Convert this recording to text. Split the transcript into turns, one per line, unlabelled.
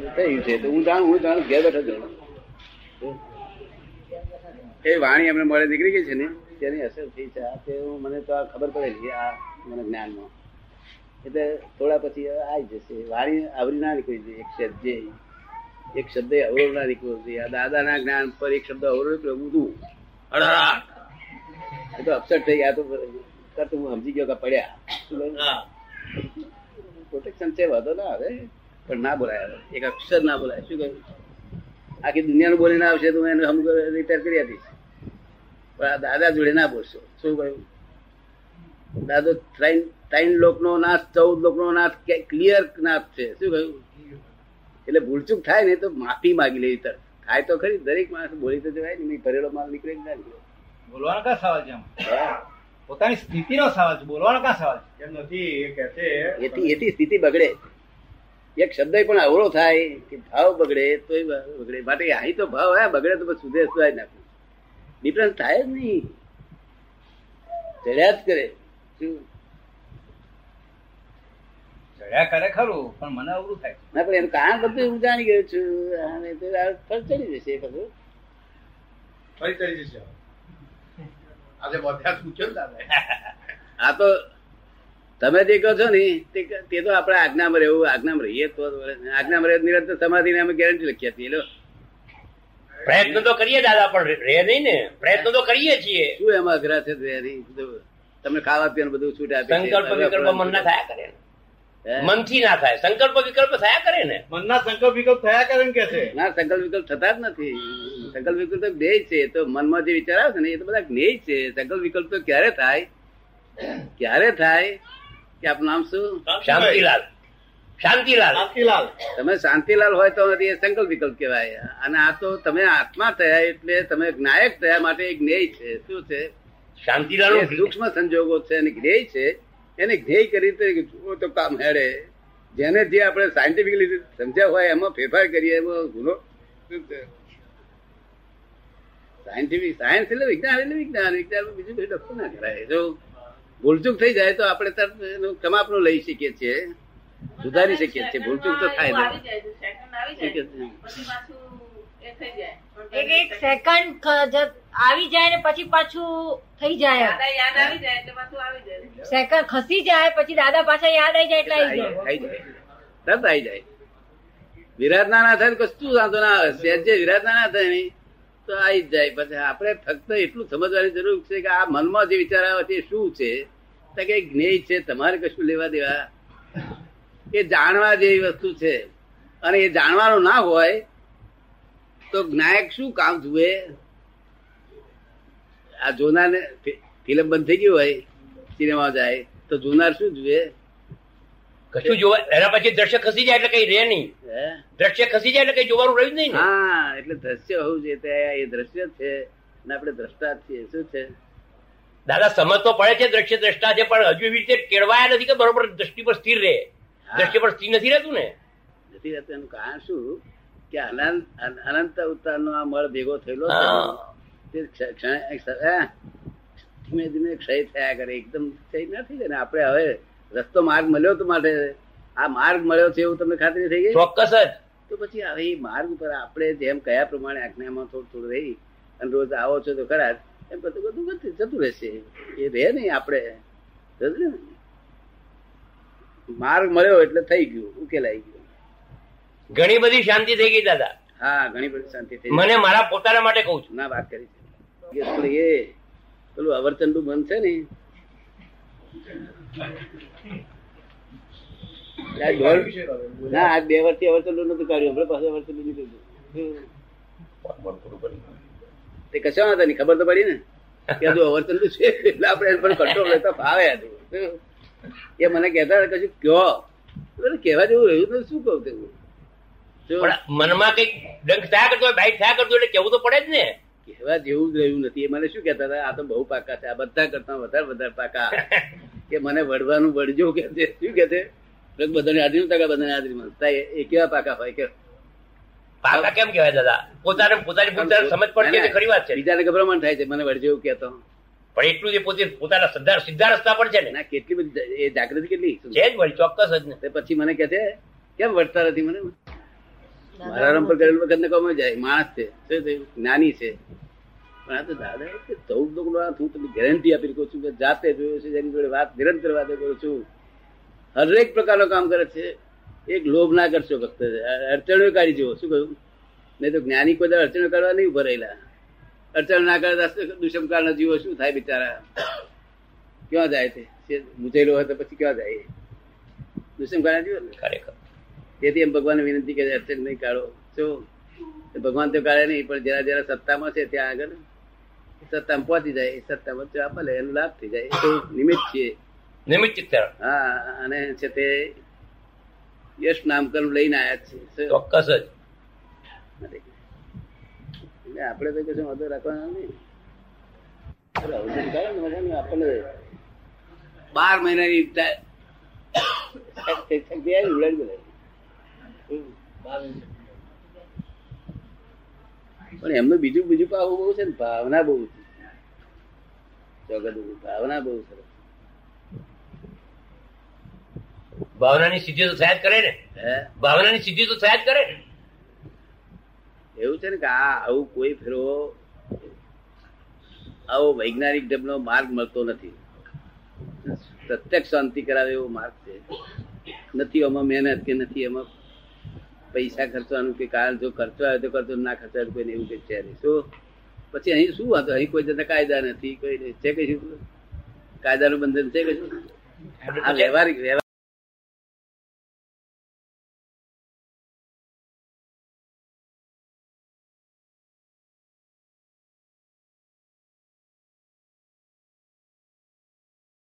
થયું છે તો હું જાણું હું જાણું ઘેર બેઠો જાણું એ વાણી અમને મળે નીકળી ગઈ છે ને તેની અસર થઈ છે. આ તે હું- મને તો આ ખબર પડેલી આ મને જ્ઞાનમાં. એટલે થોડા પછી આવી જશે. વાણી આવરી ના નીકળી જોઈએ એક શબ્દ. જે એક શબ્દ અવરોધ ના નીકળવો જોઈએ આ દાદાના જ્ઞાન પર એક શબ્દ અવરોધ નીકળ્યો ઊંધું અડધા. એ તો અપસેટ થઈ ગયા તો કરતું હું સમજી ગયો કે પડ્યા? પ્રોટેક્શન છે વાંધો ના આવે. પણ ના બોલાય એક અક્ષર ના બોલાય. શું કહ્યું? આખી દુનિયાનું બોલીને આવશે તો હું એને અમુક રિપેર કરી આપીશ. પણ આ દાદા જોડે ના બોલશો. શું કહ્યું? દાદો ત્રણ ત્રણ લોકનો નાશ ચૌદ લોકનો નાશ ક્લિયર નાશ છે. શું કહ્યું? એટલે ભૂલચૂક થાય ને તો માફી માગી લેવી તરત થાય તો ખરી દરેક માણસ બોલી તો જવાય ને ભરેલો માલ નીકળે કે ના નીકળે.
બોલવાનો કા સવાલ છે પોતાની સ્થિતિનો સવાલ છે બોલવાનો કા સવાલ છે? એમ નથી એ કહે છે.
એથી એથી સ્થિતિ બગડે. એક શબ્દ પણ અવળો થાય કે ભાવ બગડે તોય બગડે. માટે અહીં તો ભાવ હે બગડે તો સુધે સુધારી નાખવું. ડિફરન્સ થાય જ નહીં. ચડ્યા જ કરે. શું?
ચડ્યા કરે ખરું પણ મને અવરું થાય. છે.
ના પણ એનું કારણ બધું હું જાણી ગયો છું. હવે તો ચડી જશે એ બધું.
ફરી ચડી જશે. આજે બધા પૂછ્યો ને
આ તો તમે જે કહો છો ને તે તે આપણે આજ્ઞામાં રહેવું આજ્ઞામાં રહીએ તો આજ્ઞામાં રહે નિરંતર સમાધિને અમે ગેરંટી લખી આપીએ લો.
પ્રયત્ન તો કરીએ દાદા પણ રહે નહીં ને. પ્રયત્ન તો કરીએ છીએ.
શું એમાં અઘરા છે તમને ખાવા પીવાનું બધું છૂટ આપે
સંકલ્પ વિકલ્પ મન ના થયા કરે મનથી ના થાય. સંકલ્પ વિકલ્પ થયા કરે ને.
મનના સંકલ્પ વિકલ્પ થયા કરે કે છે?
ના સંકલ્પ વિકલ્પ થતા જ નથી. સંકલ્પ વિકલ્પ તો જ્ઞેય છે તો મનમાં જે વિચાર આવે છે ને એ તો બધા જ્ઞેય છે. સંકલ્પ વિકલ્પ તો ક્યારે થાય? ક્યારે થાય? કે આપનું નામ શું?
શાંતિલાલ. શાંતિલાલ.
શાંતિલાલ.
તમે શાંતિલાલ હોય તો એ સંકલ્પ વિકલ્પ કહેવાય. અને આ તો તમે આત્મા થયા એટલે તમે જ્ઞાયક થયા માટે એક જ્ઞેય છે. શું છે?
શાંતિલાલ
સૂક્ષ્મ સંજોગો છે અને જ્ઞેય છે. એને ધ્યેય કરી તો કામ હેડે. જેને જે આપણે સાયન્ટિફિકલી સમજ્યા હોય એમાં ફેરફાર કરીએ એમાં ગુનો. છે? સાયન્ટિફિક સાયન્સ એટલે વિજ્ઞાન એટલે વિજ્ઞાન. વિજ્ઞાન બીજું કઈ ડખો ના કરાય. જો ભૂલચૂક થઈ જાય તો આપણે તરત એનું ક્ષમાપણું લઈ શકીએ છીએ. સુધારી શકીએ છીએ. ભૂલચૂક તો થાય ને.
આવી જાય છે, second આવી જાય છે. પછી પાછું એ થઈ જાય.
એક એક સેકન્ડ આવી જાય ને પછી પાછું થઈ જાય
યાદ આવી જાય એટલે પાછું આવી જાય.
સેકન્ડ ખસી જાય પછી દાદા પાછા યાદ આવી જાય એટલે આવી જાય.
આવી તરત આવી જાય. વિરાધના ના થાય કશું વાંધો ના આવે. જે વિરાધના ના થાય નહીં તો આવી જ જાય. પછી આપણે ફક્ત એટલું સમજવાની જરૂર છે કે આ મનમાં જે વિચાર આવે છે શું છે? તો કે જ્ઞેય છે તમારે કશું લેવા દેવા? એ જાણવા જેવી વસ્તુ છે. અને એ જાણવાનું ના હોય તો જ્ઞાયક શું કામ જુએ? આ જોનારને ફિલ્મ બંધ થઈ ગયું હોય સિનેમા જાય તો જોનાર શું જુએ?
કશું જોવા એના પછી દ્રશ્ય ખસી જાય એટલે કઈ રહે નહીં. દ્રશ્ય ખસી જાય એટલે કઈ જોવાનું રહ્યું જ નહીં
હા એટલે દ્રશ્ય હોવું જોઈએ તે એ દ્રશ્ય છે અને આપણે દ્રષ્ટા છીએ. શું છે?
દાદા સમજ તો પડે છે દ્રશ્ય દ્રષ્ટા છે પણ હજુ એવી રીતે કેળવાયા નથી કે બરોબર દ્રષ્ટિ પર સ્થિર રહે. દ્રષ્ટિ પર સ્થિર નથી રહેતું ને?
નથી રહેતું. એનું કારણ શું? કે અનંત અનંત અવતારનો આ મળ ભેગો થયેલો તે? ધીમે ધીમે ક્ષય થયા કરે. એકદમ ક્ષય નથી ને આપણે હવે રસ્તો માર્ગ મળ્યો તો માટે આ માર્ગ મળ્યો છે એવું તમને ખાતરી થઈ ગઈ?
ચોક્કસ જ.
તો પછી હવે એ માર્ગ ઉપર આપણે જેમ કયા પ્રમાણે આજ્ઞામાં થોડું થોડું રહી અને રોજ આવો છો તો ખરા જ, એમ બધું બધું જતું રહેશે. એ રહે નહીં આપણે. માર્ગ મળ્યો એટલે થઈ ગયું ઉકેલાઈ ગયું.
ઘણી બધી શાંતિ થઈ ગઈ દાદા.
હા ઘણી બધી શાંતિ થઈ
મને મારા પોતાના માટે કહું છું.
ના વાત કરી છે. એ પેલું એ અવરચંડુ બંધ છે ને? ના આ બે વર્ષથી અવરચંડુ નતું કર્યું હમણાં પાછું અવરચંડુ નીકળ્યું તે કશા હતા ખબર તો પડી ને. કે હજુ અવરચંદુ છે એટલે આપણે એમ પણ કંટ્રોલ લેતા ફાવે એ મને કહેતા કશું કયો? એટલે કહેવા જેવું રહ્યું તો શું કહું તેવું.
મનમાં કંઈક ડંખ થયા કરતો બાઈટ થયા કરતો એટલે કેવું તો પડે જ ને.
કહેવા જેવું જ રહ્યું નથી. એ મને શું કહેતા હતા? આ તો બહુ પાકા છે આ બધા કરતા વધારે વધારે પાકા. કે મને વડવાનું વડજો કે શું કે છે બધાને હાજરી બધાને હાજરી મળતા એ એ કેવા પાકા હોય? કે
પાકા કેમ કહેવાય દાદા? પોતાને પોતાની પોતાને સમજ પડતી છે ખરી વાત છે.
બીજાને ગભરામણ થાય છે મને વળજે એવું કહેતો.
પણ એટલું જે પોતે પોતાના સીધા સીધા રસ્તા પર છે ને.
ના કેટલી બધી એ જાગૃતિ કેટલી?
છે જ વળી ચોક્કસ જ ને.
પછી મને કહે છે કેમ વળતા નથી મને? મારા રમ પર કરેલું વખત ને જાય માણસ છે. શું થયું? જ્ઞાની છે. પણ આ તો દાદા કે ચૌદ લોકો હું તમને ગેરંટી આપી કહું છું કે જાતે જોયો છે જેની જોડે વાત નિરંતર વાતો કરું છું. હરેક પ્રકારનું કામ કરે છે. એક લોભ ના કરશો ફક્ત અડચણો કાઢી જુઓ. શું કહ્યું નહીં તો જ્ઞાની કોઈ અડચણો કાઢવા નહીં ઊભા રહેલા. અડચણ ના કરે દુષ્મકાળ ના જીવો શું થાય બિચારા? ક્યાં જાય તે? મૂંઝેલો હોય તો પછી ક્યાં જાય દુષ્મકાળ ના જીવો
ખરેખર
તેથી એમ ભગવાન વિનંતી કે અડચણ નહીં કાઢો. શું ભગવાન તો કાઢે નહીં પણ જરા જરા સત્તામાં છે ત્યાં આગળ સત્તામાં પહોંચી જાય સત્તામાં આપે એનો લાભ થઈ જાય. તો નિમિત્ત છે.
નિમિત્ત
હા અને છે તે યશ નામકરણ લઈને આવ્યા છે.
ચોક્કસ જ.
એટલે આપણે તો કશું વાંધો રાખવાનો નહીં આપણને બાર મહિનાની પણ એમનું બીજું બીજું પાવું બહુ છે ને ભાવના બહુ છે. ભાવના બહુ સરસ
ભાવનાની સિદ્ધિ તો થયા જ કરે ને. ભાવનાની સિદ્ધિ તો થયા જ કરે ને.
એવું છે ને કે આ આવું કોઈ ફેરો આવો વૈજ્ઞાનિક ઢબનો માર્ગ મળતો નથી. પ્રત્યક્ષ શાંતિ કરાવે એવો માર્ગ છે. નથી એમાં મહેનત કે નથી એમાં પૈસા ખર્ચવાનું કે કારણ જો ખર્ચો આવે તો કરતો ના ખર્ચો કોઈને એવું કે છે નહીં. શું? પછી અહીં શું વાંધો? અહીં કોઈ જતા કાયદા નથી કોઈ છે છે કશું કાયદાનું બંધન છે કશું આ વ્યવહારિક વ્યવહારિક